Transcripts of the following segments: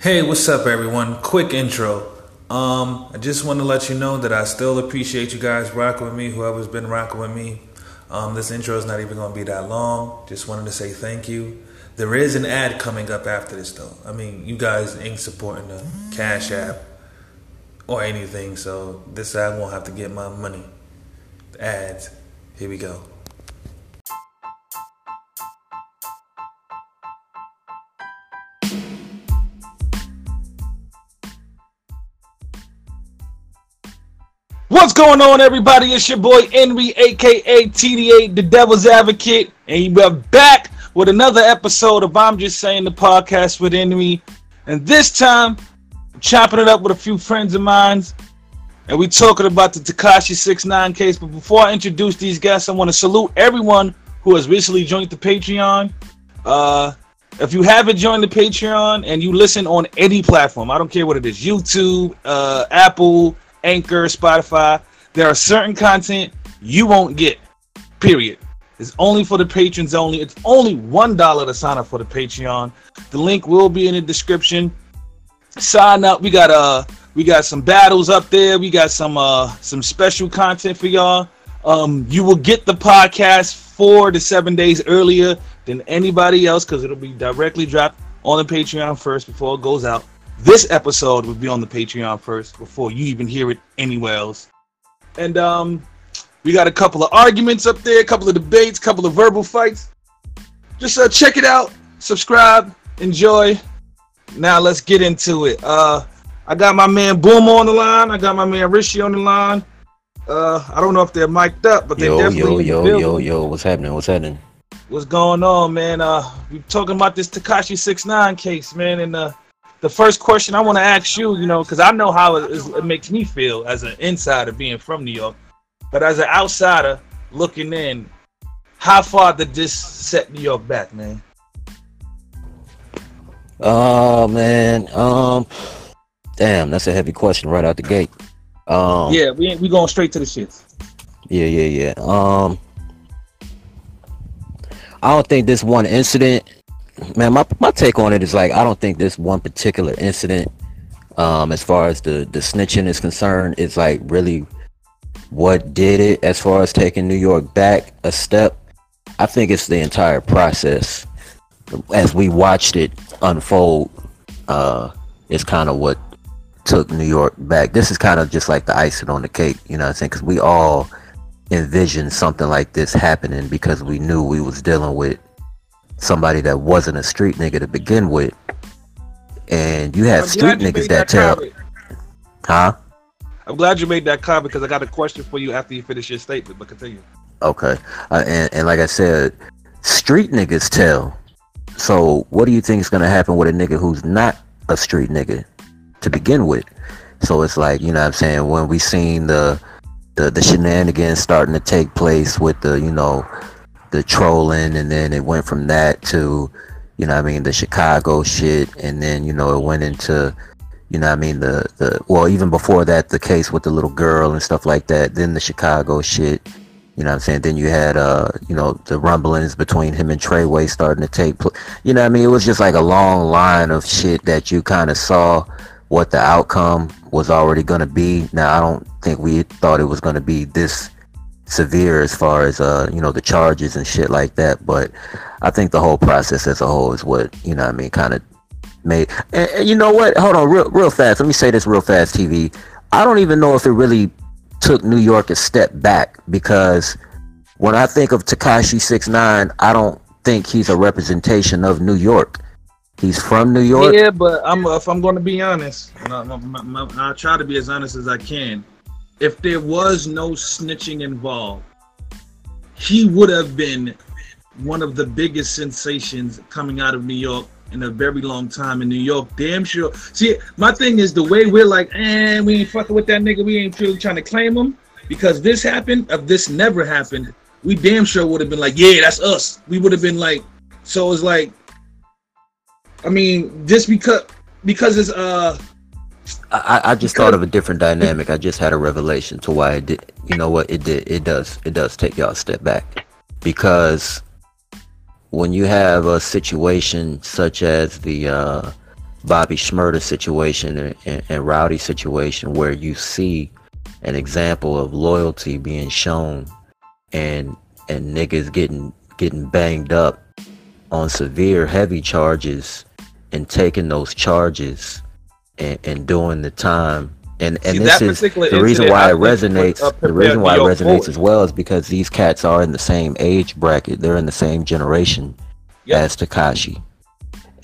Hey, what's up, everyone? Quick intro. Um, I just want to let you know that I still appreciate you guys rocking with me, whoever's been rocking with me. Um, this intro is not even going to be that long. Just wanted to say thank you. There is an ad coming up after this, though. I mean, you guys ain't supporting the Cash App or anything, so this ad won't have to get my money. Ads. Here we go. Going on, everybody? It's your boy Henry, aka TDA, the Devil's Advocate, and we're back with another episode of I'm Just Saying the podcast with Henry. And this time, I'm chopping it up with a few friends of mine, and we talking about the Tekashi 69 case. But before I introduce these guests, I want to salute everyone who has recently joined the Patreon. Uh, if you haven't joined the Patreon and you listen on any platform, I don't care what it is, YouTube, uh, Apple, Anchor, Spotify, there are certain content you won't get. Period. It's only for the patrons only. It's only one dollar to sign up for the Patreon. The link will be in the description. Sign up. We got uh we got some battles up there. We got some uh some special content for y'all. Um, you will get the podcast four to seven days earlier than anybody else because it'll be directly dropped on the Patreon first before it goes out. This episode will be on the Patreon first before you even hear it anywhere else. And um, we got a couple of arguments up there, a couple of debates, a couple of verbal fights. Just uh, check it out, subscribe, enjoy. Now let's get into it. Uh, I got my man Boom on the line. I got my man Rishi on the line. Uh, I don't know if they're mic'd up, but they Yo, definitely yo, yo, yo, yo, what's happening? What's happening? What's going on, man? Uh, we're talking about this Tekashi Six Nine case, man. And uh, the first question I want to ask you, you know, because I know how it, is, it makes me feel as an insider being from New York, but as an outsider looking in, how far did this set New York back, man? Oh man, um, damn, that's a heavy question right out the gate. Um, Yeah, we ain't, we going straight to the shits. yeah, yeah, yeah. Um, I don't think this one incident, man. My my take on it is like I don't think this one particular incident, um, as far as the the snitching is concerned, is like really what did it as far as taking New York back a step. I think it's the entire process as we watched it unfold. Uh, is kind of what took New York back. This is kind of just like the icing on the cake, you know what I'm saying? Because we all envisioned something like this happening because we knew we was dealing with somebody that wasn't a street nigga to begin with. And you have I'm street niggas made that tell, huh? I'm glad you made that comment because I got a question for you after you finish your statement. But continue. Okay. Uh, and, and like I said, street niggas tell. So what do you think is going to happen with a nigga who's not a street nigga to begin with? So it's like, you know what I'm saying, when we seen the the, the shenanigans starting to take place with the, you know, the trolling and then it went from that to, you know I mean, the Chicago shit and then, you know, it went into you know I mean the the well even before that the case with the little girl and stuff like that then the Chicago shit you know what I'm saying? Then you had uh you know the rumblings between him and Treyway starting to take place you know I mean? It was just like a long line of shit that you kind of saw what the outcome was already going to be. Now I don't think we thought it was going to be this severe as far as uh you know the charges and shit like that but I think the whole process as a whole is what you know I mean kind of made. And, and you know what? Hold on, real real fast. Let me say this real fast, TV. I don't even know if it really took New York a step back because when I think of Tekashi Six Nine, I don't think he's a representation of New York. He's from New York. Yeah, but I'm if I'm going to be honest, I, I, I, I try to be as honest as I can. If there was no snitching involved, he would have been one of the biggest sensations coming out of New York in a very long time in New York. Damn sure. See, my thing is the way we're like, eh, we ain't fucking with that nigga. We ain't really trying to claim him because this happened. If this never happened, we damn sure would have been like, yeah, that's us. We would have been like, so it's like, I mean, just because because it's uh I, I just thought of a different dynamic. I just had a revelation to why it did. You know what? It did. It does. It does take y'all a step back because when you have a situation such as the uh, Bobby Shmurda situation and, and, and Rowdy situation where you see an example of loyalty being shown and and niggas getting getting banged up on severe heavy charges and taking those charges and, and doing the time and and See, this is the reason why I it resonates the reason why it prepared New York resonates as well is because these cats are in the same age bracket they're in the same generation Yep. as Tekashi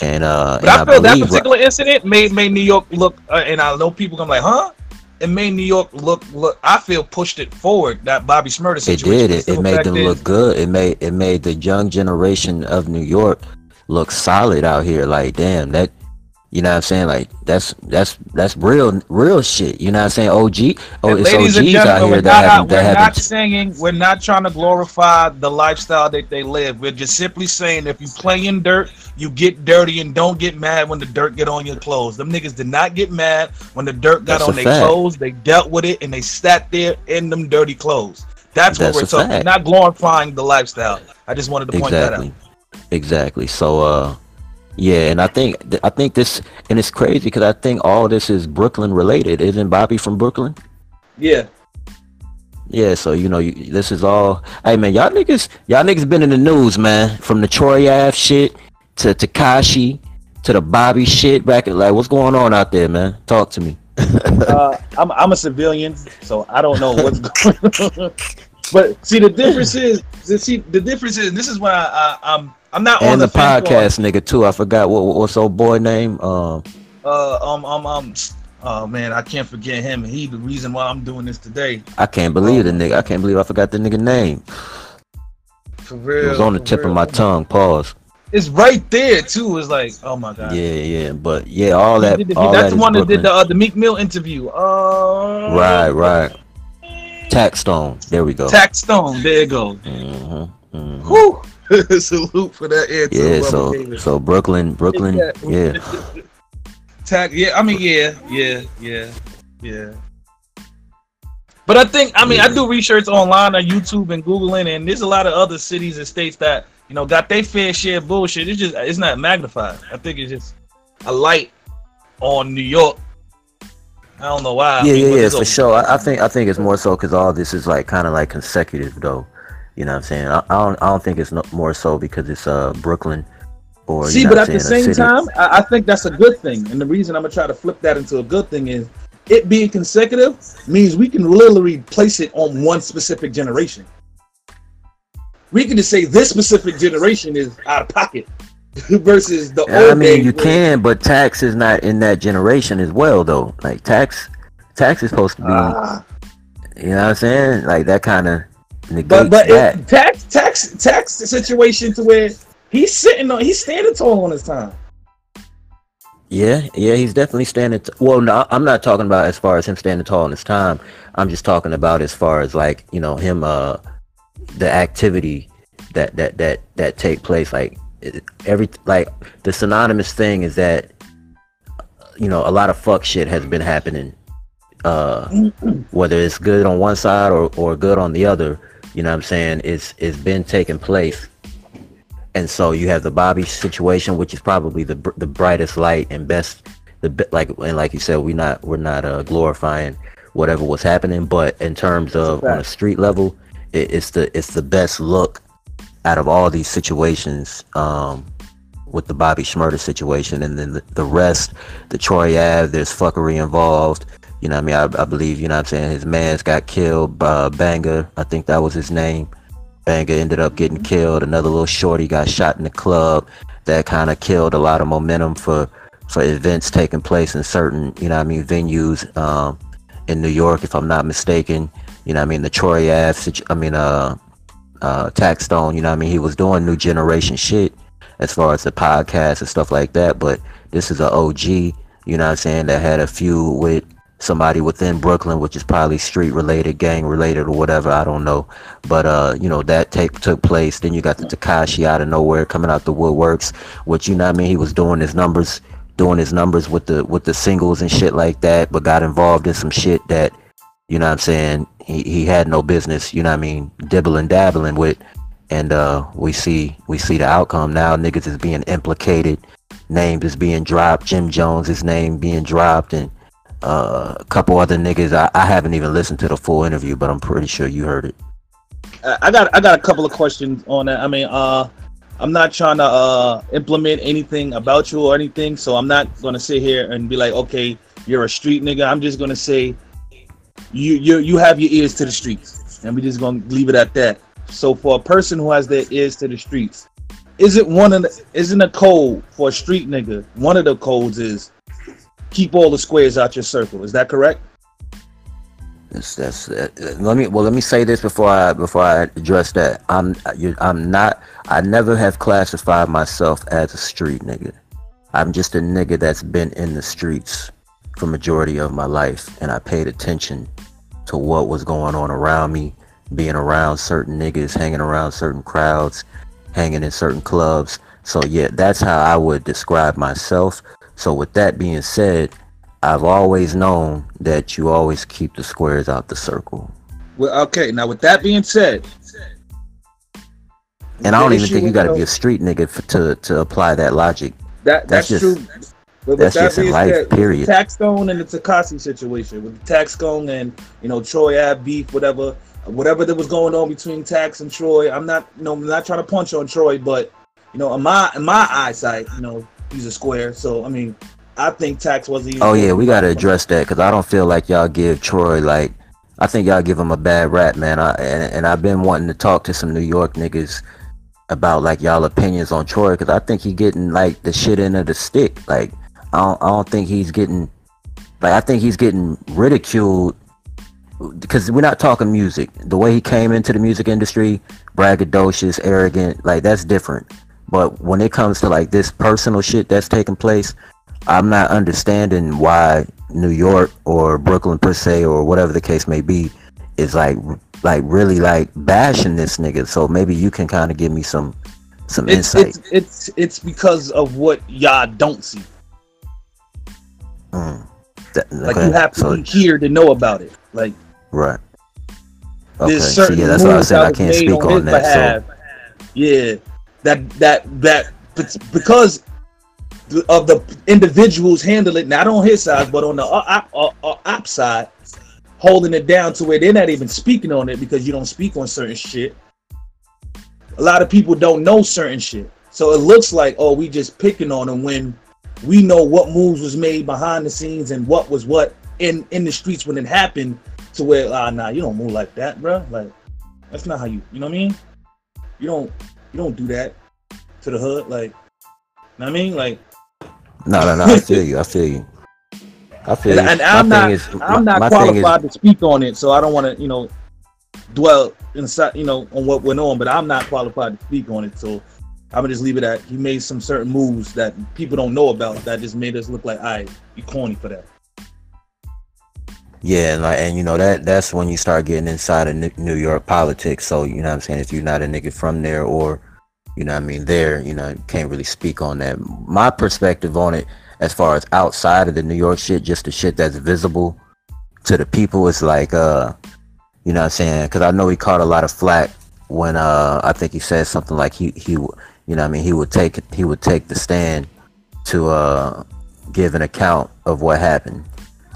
and uh But and I feel that believe- particular incident made made New York look, uh, and I know people gonna be like, huh? It made New York look look. I feel pushed it forward. That Bobby Shmurda It did. It, it made them then, look good. It made it made the young generation of New York look solid out here. Like, damn, that you know what I'm saying? Like that's that's that's real real shit. You know what I'm saying? OG oh it's ladies and OGs out gentlemen, here we're that not, haven't we're that not saying we're not trying to glorify the lifestyle that they live. We're just simply saying if you play in dirt, you get dirty and don't get mad when the dirt get on your clothes. Them niggas did not get mad when the dirt got That's on their fact. clothes. They dealt with it and they sat there in them dirty clothes. That's, That's what we're talking. Fact. not glorifying the lifestyle. I just wanted to point that out. exactly exactly. So uh yeah, and I think I think this and it's crazy because I think all this is Brooklyn related. Isn't Bobby from Brooklyn? Yeah. Yeah, so you know, you, this is all. Hey man, y'all niggas, y'all niggas been in the news, man. From the Troy Ave shit to Tekashi to the Bobby shit back at like, what's going on out there, man? Talk to me. uh, I'm I'm a civilian, so I don't know what's going on. But see, the difference is, see, the difference is, this is why I, I, I'm I'm not on the, the, podcast nigga too. I forgot what what's old boy name. Um, Uh, um, um, um. Oh man, I can't forget him. He the reason why I'm doing this today. I can't believe the nigga. I can't believe I forgot the nigga name. For It was on the tip of my tongue. Pause. It's right there too. It's like, oh my god. Yeah, yeah, but yeah, all that. did the- all that's that the one that did the uh, the Meek Mill interview. Uh, Right, right. Taxstone. There we go. Taxstone. There you go. hmm hmm Whew. Salute for that answer. Yeah, so gave so Brooklyn, Brooklyn, yeah. Tax. Yeah, I mean, yeah, yeah, yeah, yeah. But I think, I mean, I do research online on YouTube and Googling, and there's a lot of other cities and states that you know got their fair share of bullshit. It's just, it's not magnified. I think it's just a light on New York. I don't know why. I Yeah, mean, yeah, yeah, for a- sure. I, I think I think it's more so because all this is like kind of like consecutive, though. You know what I'm saying? I, I don't I don't think it's no, more so because it's uh Brooklyn or See, but at the same time, I, I think that's a good thing. And the reason I'm gonna try to flip that into a good thing is it being consecutive means we can literally place it on one specific generation. We can just say this specific generation is out of pocket versus the Yeah, old I mean, you can, but tax is not in that generation as well, though. Like tax, tax is supposed to be. Ah, you know what I'm saying? Like that kind of negates but but that. tax tax tax situation to where he's sitting on he's standing tall on his time. Yeah, yeah, he's definitely standing. T- well, no, I'm not talking about as far as him standing tall in his time. I'm just talking about as far as like you know him, uh, the activity that that that that take place. Like every like the synonymous thing is that you know a lot of fuck shit has been happening. Uh, whether it's good on one side or or good on the other, you know what I'm saying? It's it's been taking place and so you have the Bobby situation, which is probably the the brightest light and best. The like and like you said, we not we're not uh, glorifying whatever was happening, but in terms of on a street level, it, it's the it's the best look out of all these situations. Um, with the Bobby Shmurda situation, and then the, the rest, the Troy Ave, there's fuckery involved. You know, what I mean, I, I believe, you know, what I'm saying his man's got killed. Uh, Banger, I think that was his name. Banger ended up getting killed. Another little shorty got shot in the club. That kind of killed a lot of momentum for for events taking place in certain, you know, I mean, venues um, in New York, if I'm not mistaken. You know, I mean, the Troy situ- I mean, uh, uh, Taxstone. You know, I mean, he was doing new generation shit as far as the podcast and stuff like that. But this is a OG, you know what I'm saying, that had a feud with somebody within Brooklyn, which is probably street related, gang related, or whatever. I don't know. But uh, you know, that take took place. Then you got the Tekashi out of nowhere coming out the woodworks, which you know I mean, he was doing his numbers doing his numbers with the with the singles and shit like that, but got involved in some shit that, you know what I'm saying, he, he had no business, you know what I mean, dibbling dabbling with and uh we see we see the outcome now niggas is being implicated name is being dropped. Jim Jones, name being dropped, and uh, a couple other niggas. I, I haven't even listened to the full interview, but I'm pretty sure you heard it. I got I got a couple of questions on that. I mean, uh, I'm not trying to uh, implement anything about you or anything, so I'm not gonna sit here and be like, okay, you're a street nigga. I'm just gonna say you you you have your ears to the streets, and we just gonna leave it at that. So for a person who has their ears to the streets, isn't one of the, isn't a code for a street nigga? One of the codes is keep all the squares out your circle. Is that correct? That's, that's uh, let me well let me say this before I before I address that. I'm you, I'm not I never have classified myself as a street nigga. I'm just a nigga that's been in the streets for majority of my life and I paid attention to what was going on around me, being around certain niggas, hanging around certain crowds, hanging in certain clubs. So yeah, that's how I would describe myself. So with that being said, I've always known that you always keep the squares out the circle. Well, okay. Now, with that being said, and I don't even think you got to be a street nigga for, to to apply that logic. That that's, that's just, true. But that's that just in life. Period. The Taxstone and the Tekashi situation with the Taxstone and you know Troy Ave beef, whatever, whatever that was going on between Tax and Troy. I'm not, you know, I'm not trying to punch on Troy, but you know, in my in my eyesight, you know, he's a square. So I mean, I think Tax wasn't. Even oh yeah, we got to address that because I don't feel like y'all give Troy like. I think y'all give him a bad rap, man. I, and, and I've been wanting to talk to some New York niggas about like y'all opinions on Troy because I think he getting like the shit end of the stick. Like I don't, I don't think he's getting like I think he's getting ridiculed because we're not talking music. The way he came into the music industry, braggadocious, arrogant, like that's different. But when it comes to like this personal shit that's taking place, I'm not understanding why New York or Brooklyn per se or whatever the case may be is like like really like bashing this nigga. So maybe you can kind of give me some some it's, insight. It's, it's it's because of what y'all don't see. Mm. That, like you have to so, be here to know about it. Like right. Okay. So yeah, that's what I said I can't speak on, on that. Behalf. So yeah, that that that because of the individuals handling it, not on his side, but on the op, op, op side, holding it down to where they're not even speaking on it because you don't speak on certain shit. A lot of people don't know certain shit, so it looks like oh we just picking on them when we know what moves was made behind the scenes and what was what in in the streets when it happened. To where ah nah you don't move like that, bro. Like that's not how you you know what I mean. You don't you don't do that to the hood like. You know what I mean like no, no, no. I feel you. I feel you. I feel and, you. And I'm not. Is, I'm not qualified is, to speak on it, so I don't want to, you know, dwell inside, you know, on what went on. But I'm not qualified to speak on it, so I'm gonna just leave it at he made some certain moves that people don't know about that just made us look like I be corny for that. Yeah, and like, and you know that that's when you start getting inside of New York politics. So you know what I'm saying? If you're not a nigga from there or you know I mean there you know can't really speak on that. My perspective on it as far as outside of the New York shit just the shit that's visible to the people is like uh you know what I'm saying? Because I know he caught a lot of flack when uh I think he said something like he he you know I mean? He would take he would take the stand to uh give an account of what happened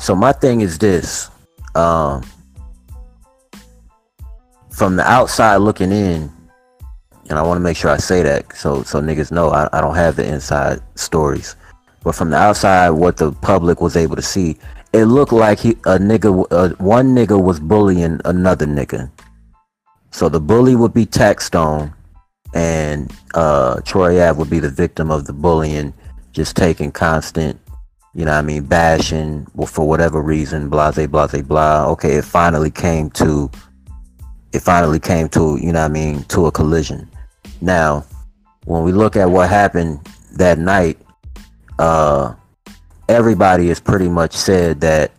so my thing is this um from the outside looking in and I want to make sure I say that so so niggas know I, I don't have the inside stories. But from the outside, what the public was able to see, it looked like he a nigga, uh, one nigga was bullying another nigga. So the bully would be Taxstone, and uh, Troy Ave would be the victim of the bullying, just taking constant, you know, I mean, bashing well, for whatever reason, blase, blase, blah. Okay, it finally came to, it finally came to, you know, I mean, to a collision. Now, when we look at what happened that night, uh, everybody has pretty much said that,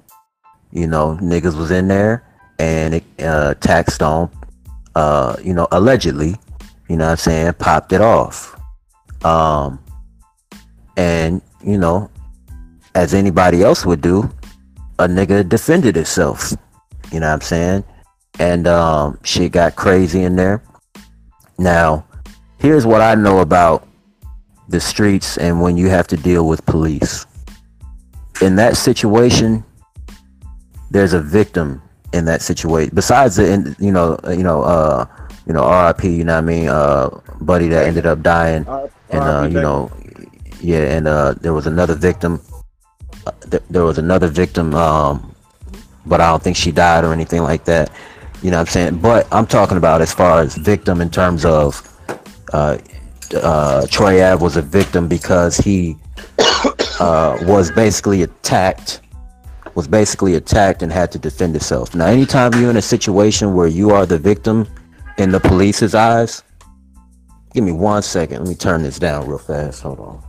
you know, niggas was in there and it, uh, Taxstone, uh, you know, allegedly, you know what I'm saying, popped it off. Um, and, you know, as anybody else would do, a nigga defended itself. You know what I'm saying? And um, shit got crazy in there. Now, here's what I know about the streets and when you have to deal with police. In that situation, there's a victim in that situation. Besides the, you know, you know, uh, you know, R.I.P. You know what I mean, uh, buddy that ended up dying, and uh, you know, yeah, and uh, there was another victim. Th- there was another victim, um, but I don't think she died or anything like that. You know what I'm saying? But I'm talking about as far as victim in terms of uh, uh, Troy was a victim because he uh, was basically attacked, was basically attacked and had to defend himself. Now, anytime you're in a situation where you are the victim in the police's eyes, give me one second. Let me turn this down real fast. Hold on.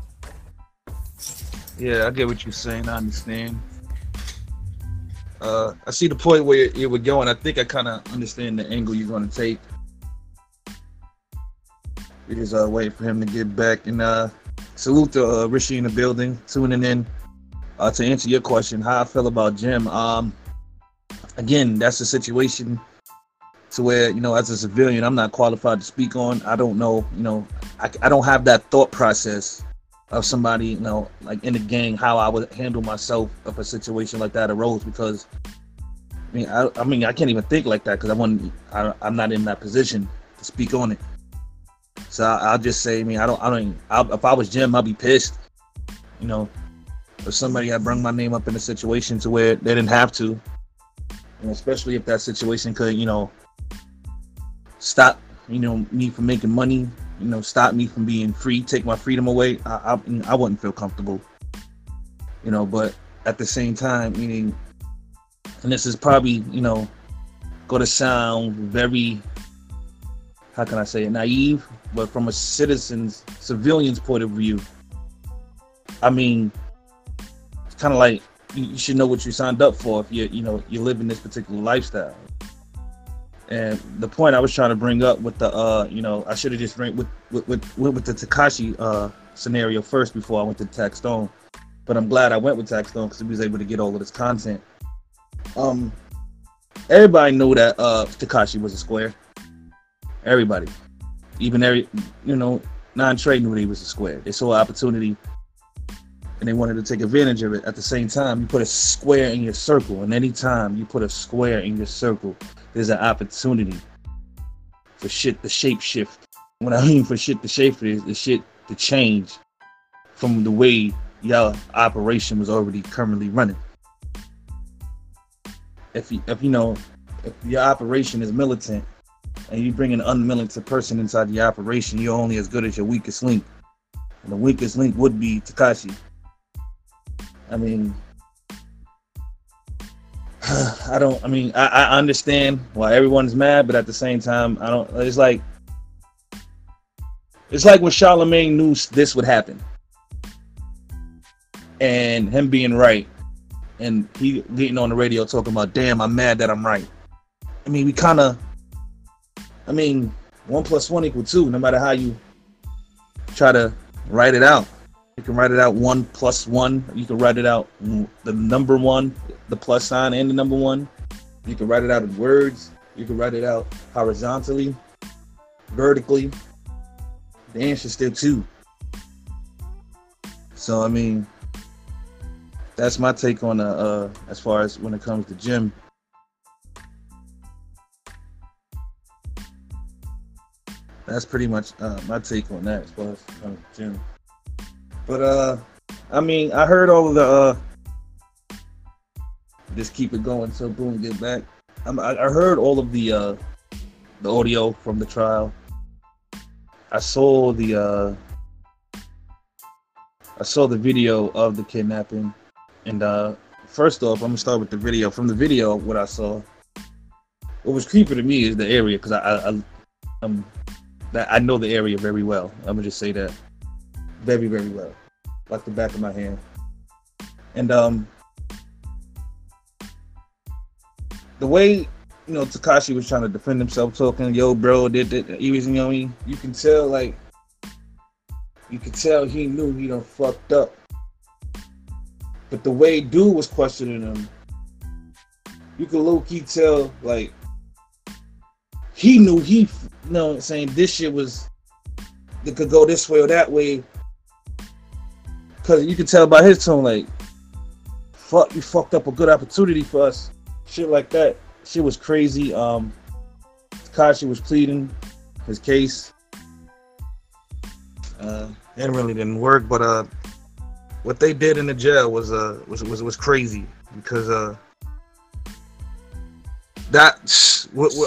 Yeah, I get what you're saying. I understand. Uh, I see the point where you were going. I think I kind of understand the angle you're going to take. We just uh, wait for him to get back and uh, salute to uh, Rishi in the building, tuning in. Uh, to answer your question, how I feel about Jim. Um, again, that's a situation to where you know, as a civilian, I'm not qualified to speak on. I don't know, you know, I, I don't have that thought process of somebody, you know, like in the gang, how I would handle myself if a situation like that arose. Because I mean, I, I mean, I can't even think like that because I want, I, I'm not in that position to speak on it. So I, will just say, I mean, I don't, I don't. I'll, if I was Jim, I'd be pissed. You know, if somebody had brought my name up in a situation to where they didn't have to, and especially if that situation could, you know, stop, you know, me from making money, you know, stop me from being free, take my freedom away. I, I, I wouldn't feel comfortable. You know, but at the same time, meaning, and this is probably, you know, going to sound very how can I say it, naive, but from a citizen's, civilian's point of view, I mean, it's kind of like you, should know what you signed up for if you you know you live in this particular lifestyle. And the point I was trying to bring up with the uh, you know, I should have just went with with, with with the Tekashi uh scenario first before I went to Taxstone. But I'm glad I went with Taxstone because he was able to get all of this content. Um, everybody knew that uh Tekashi was a square. Everybody, even every you know non-trade knew he was a square. They saw opportunity and they wanted to take advantage of it. At the same time, you put a square in your circle, and anytime you put a square in your circle, there's an opportunity for shit to shape shift. When I mean for shit to shape is the shit to change from the way your operation was already currently running. If you, if you know, if your operation is militant and you bring an unmilitant person inside the operation, you're only as good as your weakest link. And the weakest link would be Tekashi. I mean, I don't. I mean, I, I understand why everyone's mad, but at the same time, I don't. It's like, it's like when Charlemagne knew this would happen, and him being right, and he getting on the radio talking about, "Damn, I'm mad that I'm right." I mean, we kind of I mean, one plus one equal two, no matter how you try to write it out. You can write it out one plus one. You can write it out the number one, the plus sign, and the number one. You can write it out in words. You can write it out horizontally, vertically. The answer is still two. So I mean, that's my take on uh, uh as far as when it comes to Jim that's pretty much uh, my take on that as far as Jim. But uh, I mean, I heard all of the uh, just keep it going. So boom, get back. I'm, I, I heard all of the uh, the audio from the trial. I saw the uh, I saw the video of the kidnapping, and uh, first off, I'm gonna start with the video. From the video, what I saw, what was creepy to me is the area because I, I, I I'm I know the area very well. I'm gonna just say that very, very well, like the back of my hand. And um, the way you know Tekashi was trying to defend himself, talking, "Yo, bro, did, did he was you know you can tell like you could tell he knew he done fucked up. But the way dude was questioning him, you could low key tell like he knew he you know saying this shit was it could go this way or that way because you can tell by his tone, like, fuck, you fucked up a good opportunity for us. Shit like that. Shit was crazy. Um, Tekashi was pleading his case. Uh, it really didn't work, but uh, what they did in the jail was uh was was was crazy because uh that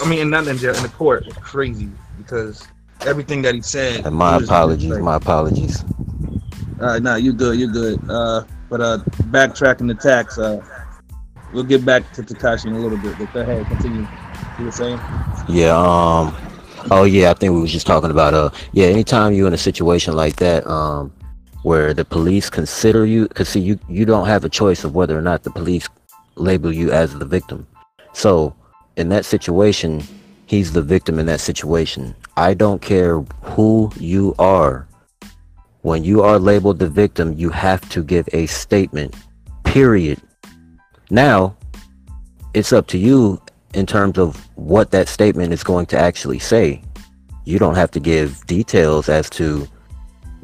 I mean not in jail in the court was crazy because everything that he said. And my apologies, my apologies. Right, nah, you good, you good. Uh, but uh, backtracking the tax. Uh, we'll get back to Tekashi in a little bit. But go ahead, continue. You were saying? Yeah. Um. Oh yeah, I think we was just talking about uh. Yeah, anytime you're in a situation like that, um, where the police consider you, cause see, you you don't have a choice of whether or not the police label you as the victim. So in that situation, he's the victim in that situation. I don't care who you are when you are labeled the victim, you have to give a statement, period. Now, it's up to you in terms of what that statement is going to actually say. You don't have to give details as to,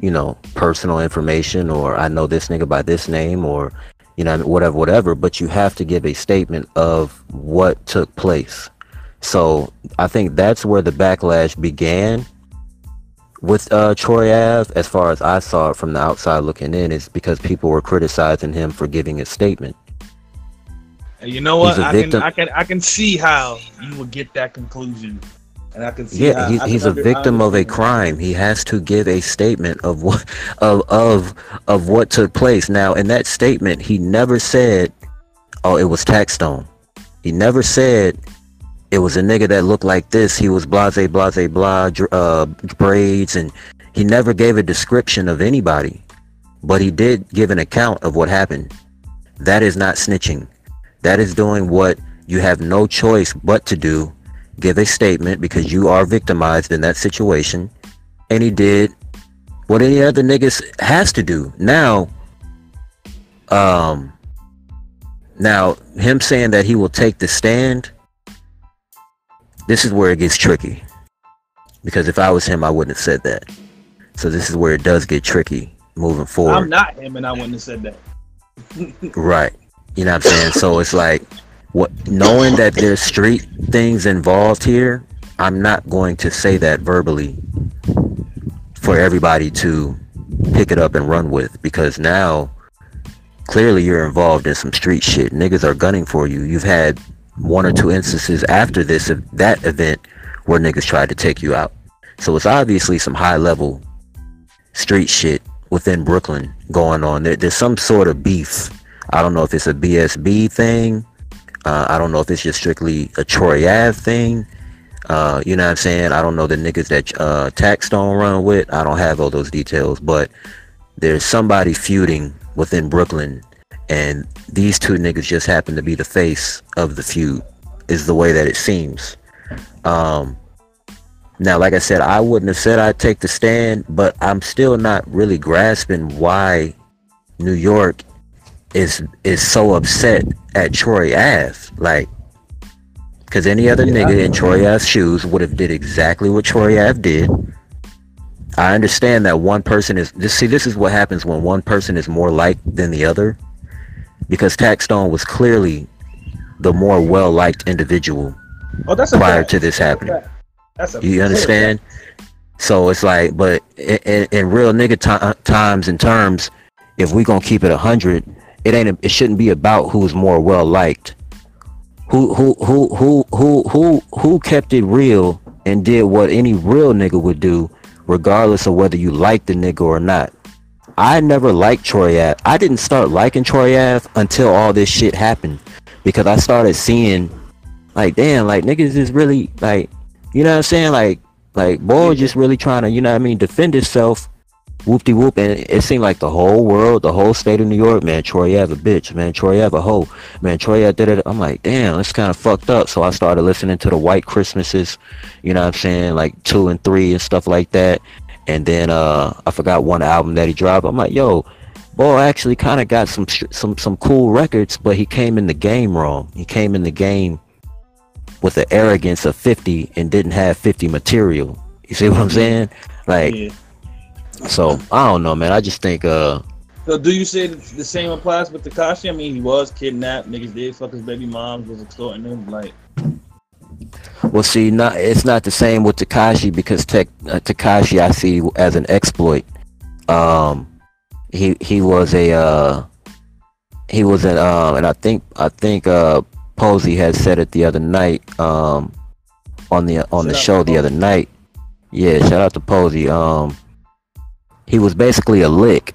you know, personal information or I know this nigga by this name or, you know, whatever, whatever, but you have to give a statement of what took place. So I think that's where the backlash began with uh, Troy Ave, as far as I saw it from the outside looking in, is because people were criticizing him for giving a statement. And you know what? I can, I can I can see how you would get that conclusion. And I can see yeah, he's, he's a victim of a crime. He has to give a statement of what of of of what took place. Now, in that statement, he never said, "Oh, it was tax Taxstone." He never said it was a nigga that looked like this. He was blase, blase, blah, uh, braids, and he never gave a description of anybody. But he did give an account of what happened. That is not snitching. That is doing what you have no choice but to do. Give a statement because you are victimized in that situation. And he did what any other niggas has to do. Now, um, now him saying that he will take the stand this is where it gets tricky. Because if I was him, I wouldn't have said that. So this is where it does get tricky moving forward. I'm not him, and I wouldn't have said that. right. You know what I'm saying? so it's like, what knowing that there's street things involved here, I'm not going to say that verbally for everybody to pick it up and run with because now clearly you're involved in some street shit. Niggas are gunning for you. You've had one or two instances after this of that event where niggas tried to take you out. So it's obviously some high level street shit within Brooklyn going on. There, there's some sort of beef. I don't know if it's a BSB thing. Uh, I don't know if it's just strictly a Troy Ave thing. Uh, you know what I'm saying? I don't know the niggas that uh, Taxstone run with. I don't have all those details, but there's somebody feuding within Brooklyn and these two niggas just happen to be the face of the feud is the way that it seems. Um now like i said i wouldn't have said i'd take the stand but i'm still not really grasping why new york is is so upset at troy ave. Like because any other yeah, nigga in troy ave's shoes would have did exactly what troy ave did. I understand that one person is this see this is what happens when one person is more liked than the other because Taxstone was clearly the more well-liked individual oh, that's prior to this happening. That's a you understand? So it's like, but in, in, in real nigga t- uh, times and terms, if we gonna keep it a hundred, it ain't. It shouldn't be about who's more well liked. Who who who who who who who kept it real and did what any real nigga would do, regardless of whether you like the nigga or not. I never liked Troy Ave. I didn't start liking Troy Ave until all this shit happened. Because I started seeing like damn like niggas is really like you know what I'm saying? Like like boy just really trying to you know what I mean defend himself. Whoop de whoop and it seemed like the whole world the whole state of New York man Troy Ave a bitch man Troy Ave a hoe man Troy Ave did it I'm like damn it's kind of fucked up. So I started listening to the White Christmases you know what I'm saying like two and three and stuff like that and then uh, I forgot one album that he dropped. I'm like, yo, boy, actually kind of got some some some cool records, but he came in the game wrong. He came in the game with the arrogance of 50 and didn't have 50 material. You see what I'm saying? Like, yeah. so I don't know, man. I just think uh, So do you say the same applies with Tekashi? I mean, he was kidnapped. Niggas did fuck his baby moms, was extorting him. Like, well, see, not it's not the same with Tekashi because Te- uh, Tekashi I see as an exploit. Um, he he was a uh, he was an um, and I think I think uh, Posey had said it the other night um, on the on shout the show the other night. Yeah, shout out to Posey. Um, he was basically a lick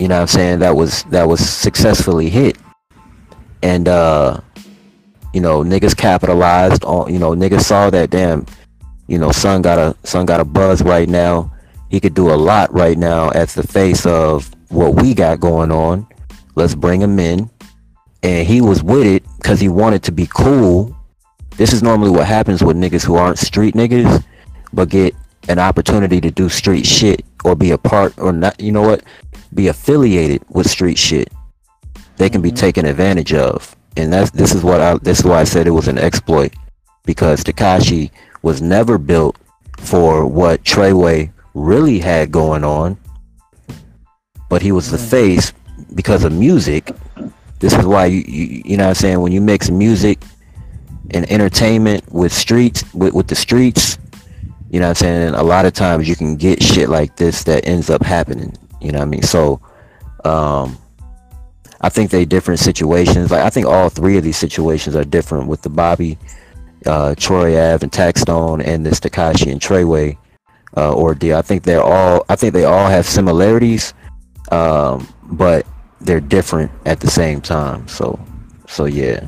you know what I'm saying, that was that was successfully hit. And uh you know, niggas capitalized on you know, niggas saw that damn, you know, son got a son got a buzz right now. He could do a lot right now as the face of what we got going on. Let's bring him in. And he was with it because he wanted to be cool. This is normally what happens with niggas who aren't street niggas, but get an opportunity to do street shit or be a part or not you know what be affiliated with street shit, they can be mm-hmm. taken advantage of. And that's this is what I this is why I said it was an exploit because Tekashi was never built for what Treyway really had going on, but he was the mm. face because of music. This is why you you, you know what I'm saying when you mix music and entertainment with streets with, with the streets, you know what I'm saying? A lot of times you can get shit like this that ends up happening. You know what I mean? So, um, I think they different situations. Like I think all three of these situations are different with the Bobby, uh, Troy Ave and Taxstone and this Tekashi and Treyway uh, ordeal. I think they're all. I think they all have similarities, um, but they're different at the same time. So, so yeah,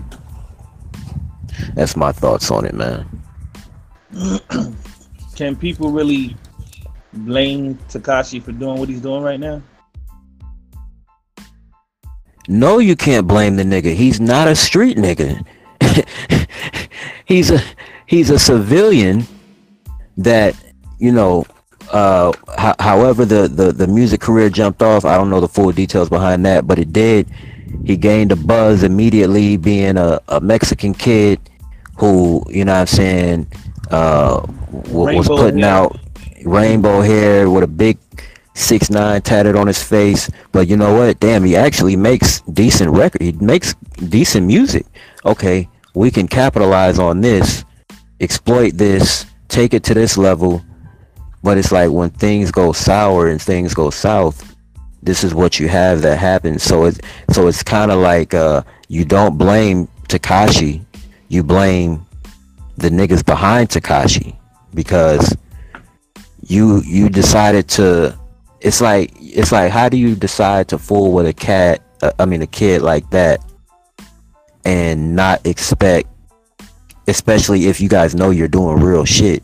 that's my thoughts on it, man. Can people really blame Tekashi for doing what he's doing right now? No, you can't blame the nigga. He's not a street nigga. he's a he's a civilian that you know. Uh, h- however, the, the the music career jumped off. I don't know the full details behind that, but it did. He gained a buzz immediately, being a, a Mexican kid who you know what I'm saying uh, w- was putting out rainbow hair with a big six nine tatted on his face. But you know what? Damn, he actually makes decent record. He makes decent music. Okay, we can capitalize on this, exploit this, take it to this level. But it's like when things go sour and things go south, this is what you have that happens. So it's so it's kind of like uh, you don't blame tekashi you blame the niggas behind tekashi because you you decided to it's like it's like how do you decide to fool with a cat uh, i mean a kid like that and not expect especially if you guys know you're doing real shit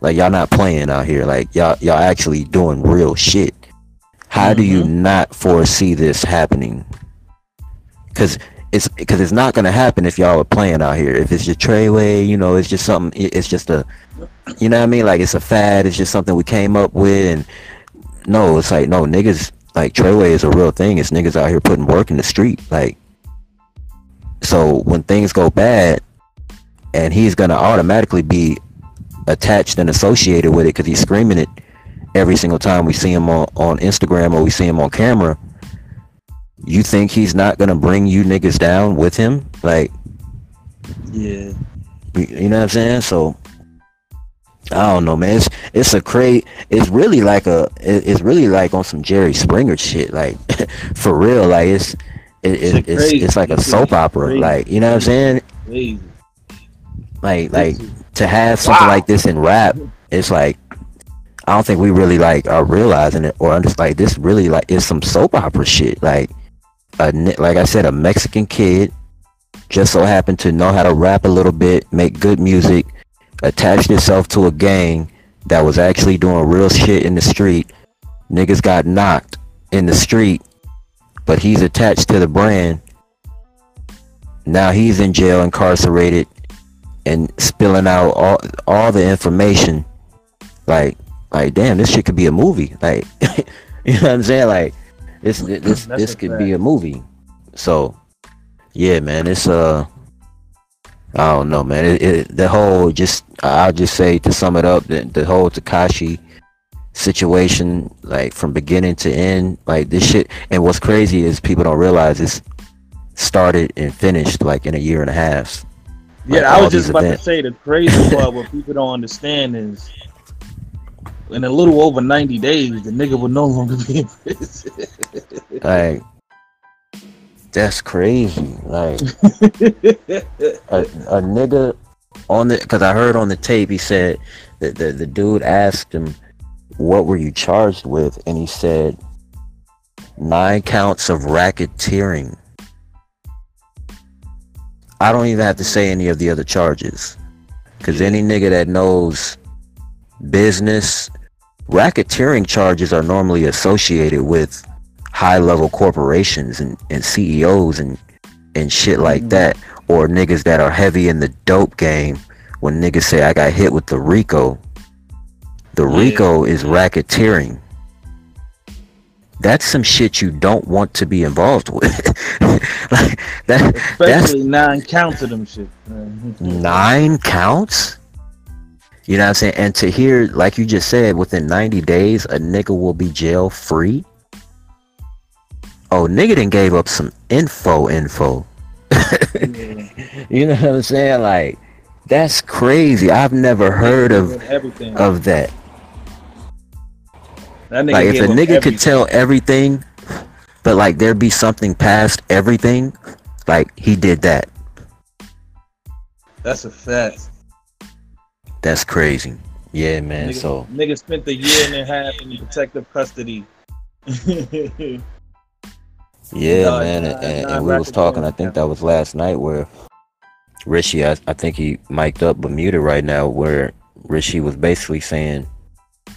like y'all not playing out here like y'all y'all actually doing real shit how mm-hmm. do you mm-hmm. not foresee this happening because it's because it's not gonna happen if y'all are playing out here. If it's just Treyway, you know, it's just something. It's just a, you know what I mean? Like it's a fad. It's just something we came up with, and no, it's like no niggas. Like Treyway is a real thing. It's niggas out here putting work in the street. Like, so when things go bad, and he's gonna automatically be attached and associated with it because he's screaming it every single time we see him on, on Instagram or we see him on camera you think he's not gonna bring you niggas down with him? Like, yeah, you, you know what I'm saying? So I don't know, man. It's it's a crate. It's really like a. It's really like on some Jerry Springer shit. Like for real. Like it's it, it, it's it's like a soap opera. Like you know what I'm saying? Crazy. Like like to have something wow. like this in rap, it's like I don't think we really like are realizing it or just like this really like is some soap opera shit. Like a like I said, a Mexican kid, just so happened to know how to rap a little bit, make good music, attached itself to a gang that was actually doing real shit in the street. Niggas got knocked in the street, but he's attached to the brand. Now he's in jail, incarcerated, and spilling out all all the information. Like, like, damn, this shit could be a movie. Like, you know what I'm saying? Like, this this this could be a movie. So, yeah, man, it's uh, I don't know, man. It, it, the whole just I'll just say to sum it up, the, the whole Tekashi situation like from beginning to end. Like this shit. And what's crazy is people don't realize it's started and finished like in a year and a half. Yeah, I was just about events. to say the crazy part what people don't understand is in a little over 90 days, the nigga will no longer be in prison. like, that's crazy. Like, a, a nigga on the, because I heard on the tape, he said that the, the dude asked him, What were you charged with? And he said, Nine counts of racketeering. I don't even have to say any of the other charges. Because any nigga that knows business, racketeering charges are normally associated with high level corporations and, and CEOs and, and shit like mm-hmm. that. Or niggas that are heavy in the dope game. When niggas say I got hit with the RICO, the yeah. RICO is racketeering that's some shit you don't want to be involved with. like that, Especially nine counts of them shit. nine counts? You know what I'm saying? And to hear, like you just said, within 90 days, a nigga will be jail free. Oh, nigga didn't gave up some info, info. yeah. You know what I'm saying? Like, that's crazy. I've never heard of everything. of that like if a nigga everything. could tell everything, but like there be something past everything, like he did that. That's a fact. That's crazy. Yeah, man. Nigga, so nigga spent a year and a half in protective custody. yeah, no, man, not, and, and we was talking. I think that was last night where Rishi, I, I think he mic'd up but muted right now, where Rishi was basically saying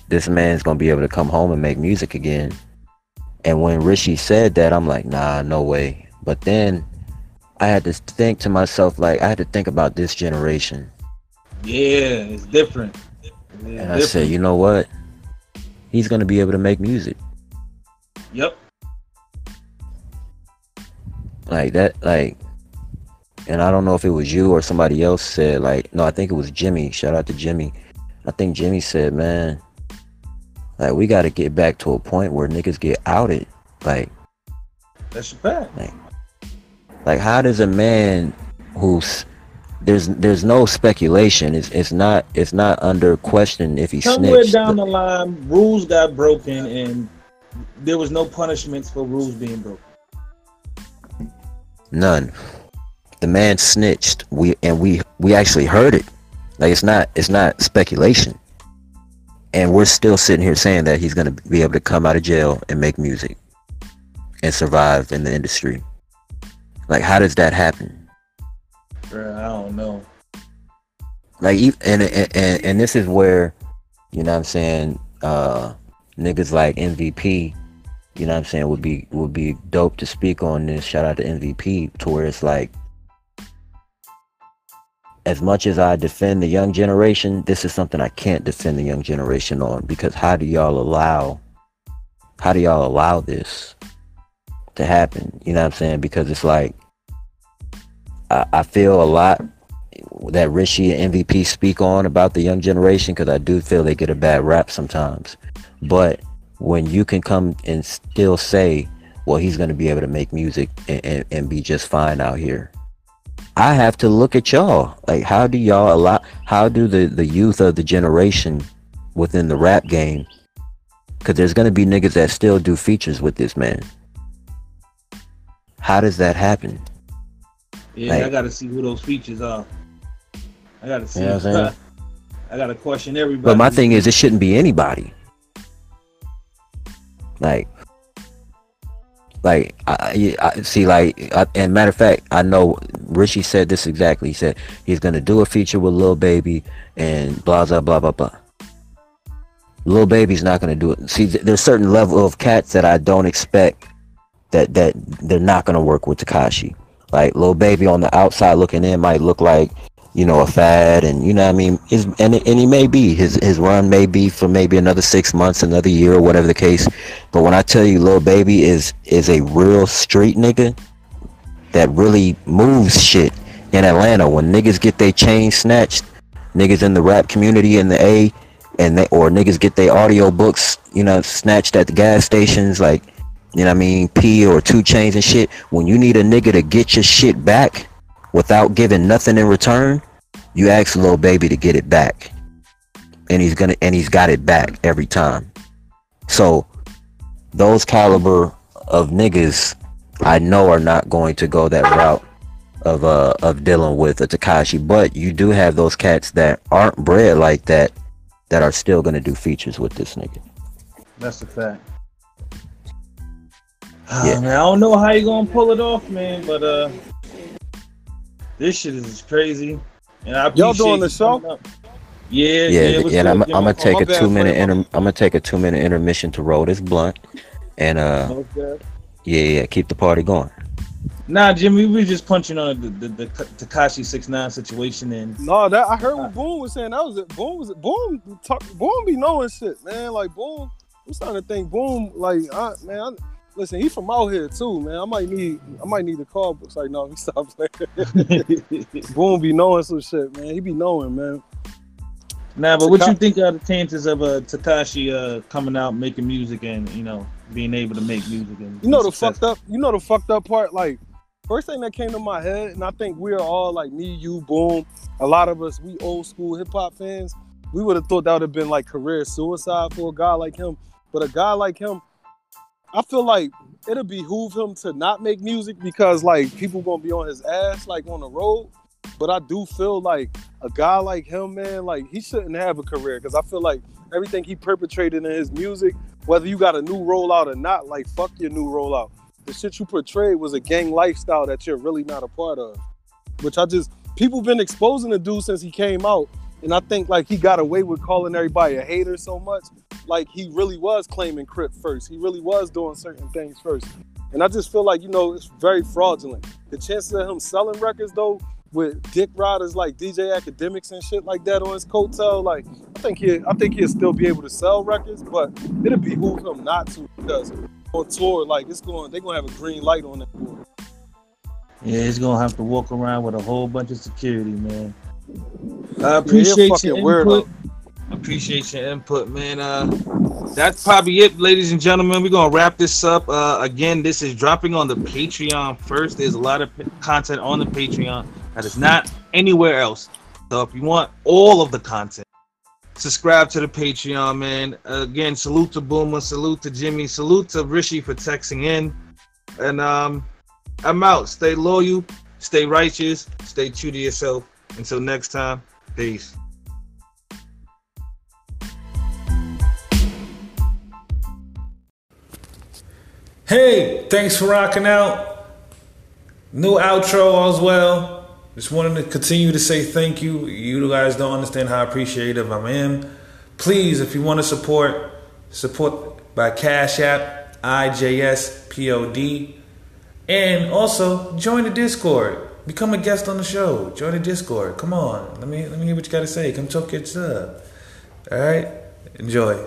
this man's gonna be able to come home and make music again. And when Rishi said that, I'm like, nah, no way. But then I had to think to myself, like, I had to think about this generation. Yeah, it's different. It's and different. I said, you know what? He's gonna be able to make music. Yep. Like that, like, and I don't know if it was you or somebody else said, like, no, I think it was Jimi. Shout out to Jimi. I think Jimi said, man, like we got to get back to a point where niggas get outed. Like that's a fact. Like, like how does a man who's there's there's no speculation. It's it's not it's not under question if he somewhere snitched. down the line rules got broken and there was no punishments for rules being broken. None. The man snitched. We and we we actually heard it. Like it's not it's not speculation and we're still sitting here saying that he's going to be able to come out of jail and make music and survive in the industry. Like, how does that happen? Bro, I don't know. Like, and, and and and this is where, you know, what I'm saying, uh, niggas like MVP, you know, what I'm saying, would be would be dope to speak on this. Shout out to MVP, to where it's like, as much as I defend the young generation, this is something I can't defend the young generation on because how do y'all allow how do y'all allow this to happen? You know what I'm saying? Because it's like I, I feel a lot that Rishi and MVP speak on about the young generation because I do feel they get a bad rap sometimes. But when you can come and still say, well, he's going to be able to make music and, and, and be just fine out here I have to look at y'all. Like, how do y'all allow? How do the the youth of the generation within the rap game? Because there's gonna be niggas that still do features with this man. How does that happen? Yeah, like, I gotta see who those features are. I gotta see. You know I gotta question everybody. But my thing is, it shouldn't be anybody. Like, like, I, I see, like, I, and matter of fact, I know Richie said this exactly. He said he's gonna do a feature with Lil Baby and blah blah blah blah blah. Lil Baby's not gonna do it. See, there's certain level of cats that I don't expect that that they're not gonna work with Tekashi. Like Lil Baby on the outside looking in might look like you know, a fad, and you know, I mean, his and and he may be his his run may be for maybe another six months, another year, or whatever the case. But when I tell you, Lil Baby is is a real street nigga that really moves shit in Atlanta. When niggas get their chain snatched, niggas in the rap community in the A and they or niggas get their audio books, you know, snatched at the gas stations, like you know I mean, P or 2 Chainz and shit. When you need a nigga to get your shit back without giving nothing in return, you ask Lil Baby to get it back. And he's gonna and he's got it back every time. So those caliber of niggas I know are not going to go that route of uh of dealing with a Tekashi, but you do have those cats that aren't bred like that that are still gonna do features with this nigga. That's a fact. Yeah. man, I don't know how you gonna pull it off, man, but uh, this shit is crazy. And I y'all doing the show? Yeah, yeah, yeah. yeah I'm, I'm, gonna take a two minute inter- I'm gonna take a two minute intermission to roll this blunt, and uh, okay. yeah, yeah, keep the party going. Nah, Jimi, we were just punching on the the, the Tekashi six nine situation, and no, that I heard what Boom was saying. That was it. Boom was it. Boom talk, Boom be knowing shit, man. Like Boom, I'm starting to think Boom. Like, I, man, I, listen, he from out here too, man. I might need, I might need a call. But it's like, no, he stop playing. Boom be knowing some shit, man. He be knowing, man. Nah, but what you think are the chances of uh, Tekashi uh, coming out making music and you know being able to make music and you know the fucked up, you know the fucked up part, like first thing that came to my head, and I think we're all like me, you, boom. A lot of us, we old school hip hop fans. We would have thought that would have been like career suicide for a guy like him. But a guy like him, I feel like it'll behoove him to not make music because like people gonna be on his ass like on the road. But I do feel like a guy like him, man, like he shouldn't have a career because I feel like everything he perpetrated in his music, whether you got a new rollout or not, like fuck your new rollout the shit you portrayed was a gang lifestyle that you're really not a part of. Which I just people been exposing the dude since he came out. And I think like he got away with calling everybody a hater so much. Like he really was claiming Crip first. He really was doing certain things first. And I just feel like, you know, it's very fraudulent. The chances of him selling records though, with dick riders like DJ Akademiks and shit like that on his coattail, like I think he I think he'll still be able to sell records, but it'll behoove him not to because on tour, like it's going, they're gonna have a green light on that board. Yeah, he's gonna have to walk around with a whole bunch of security, man. I appreciate yeah, your input. Appreciate your input, man. Uh, that's probably it, ladies and gentlemen. We're gonna wrap this up. Uh, again, this is dropping on the Patreon first. There's a lot of content on the Patreon that is not anywhere else. So if you want all of the content, subscribe to the Patreon, man. again, salute to Boomer, salute to Jimi, salute to Rishi for texting in. And um, I'm out. Stay loyal, stay righteous, stay true to yourself. Until next time, peace. Hey, thanks for rocking out. New outro as well. Just wanted to continue to say thank you. You guys don't understand how appreciative I am. In. Please, if you want to support, support by Cash App, IJSPOD. And also join the Discord. Become a guest on the show. Join the Discord. Come on. Let me let me hear what you gotta say. Come talk your stuff. Alright? Enjoy.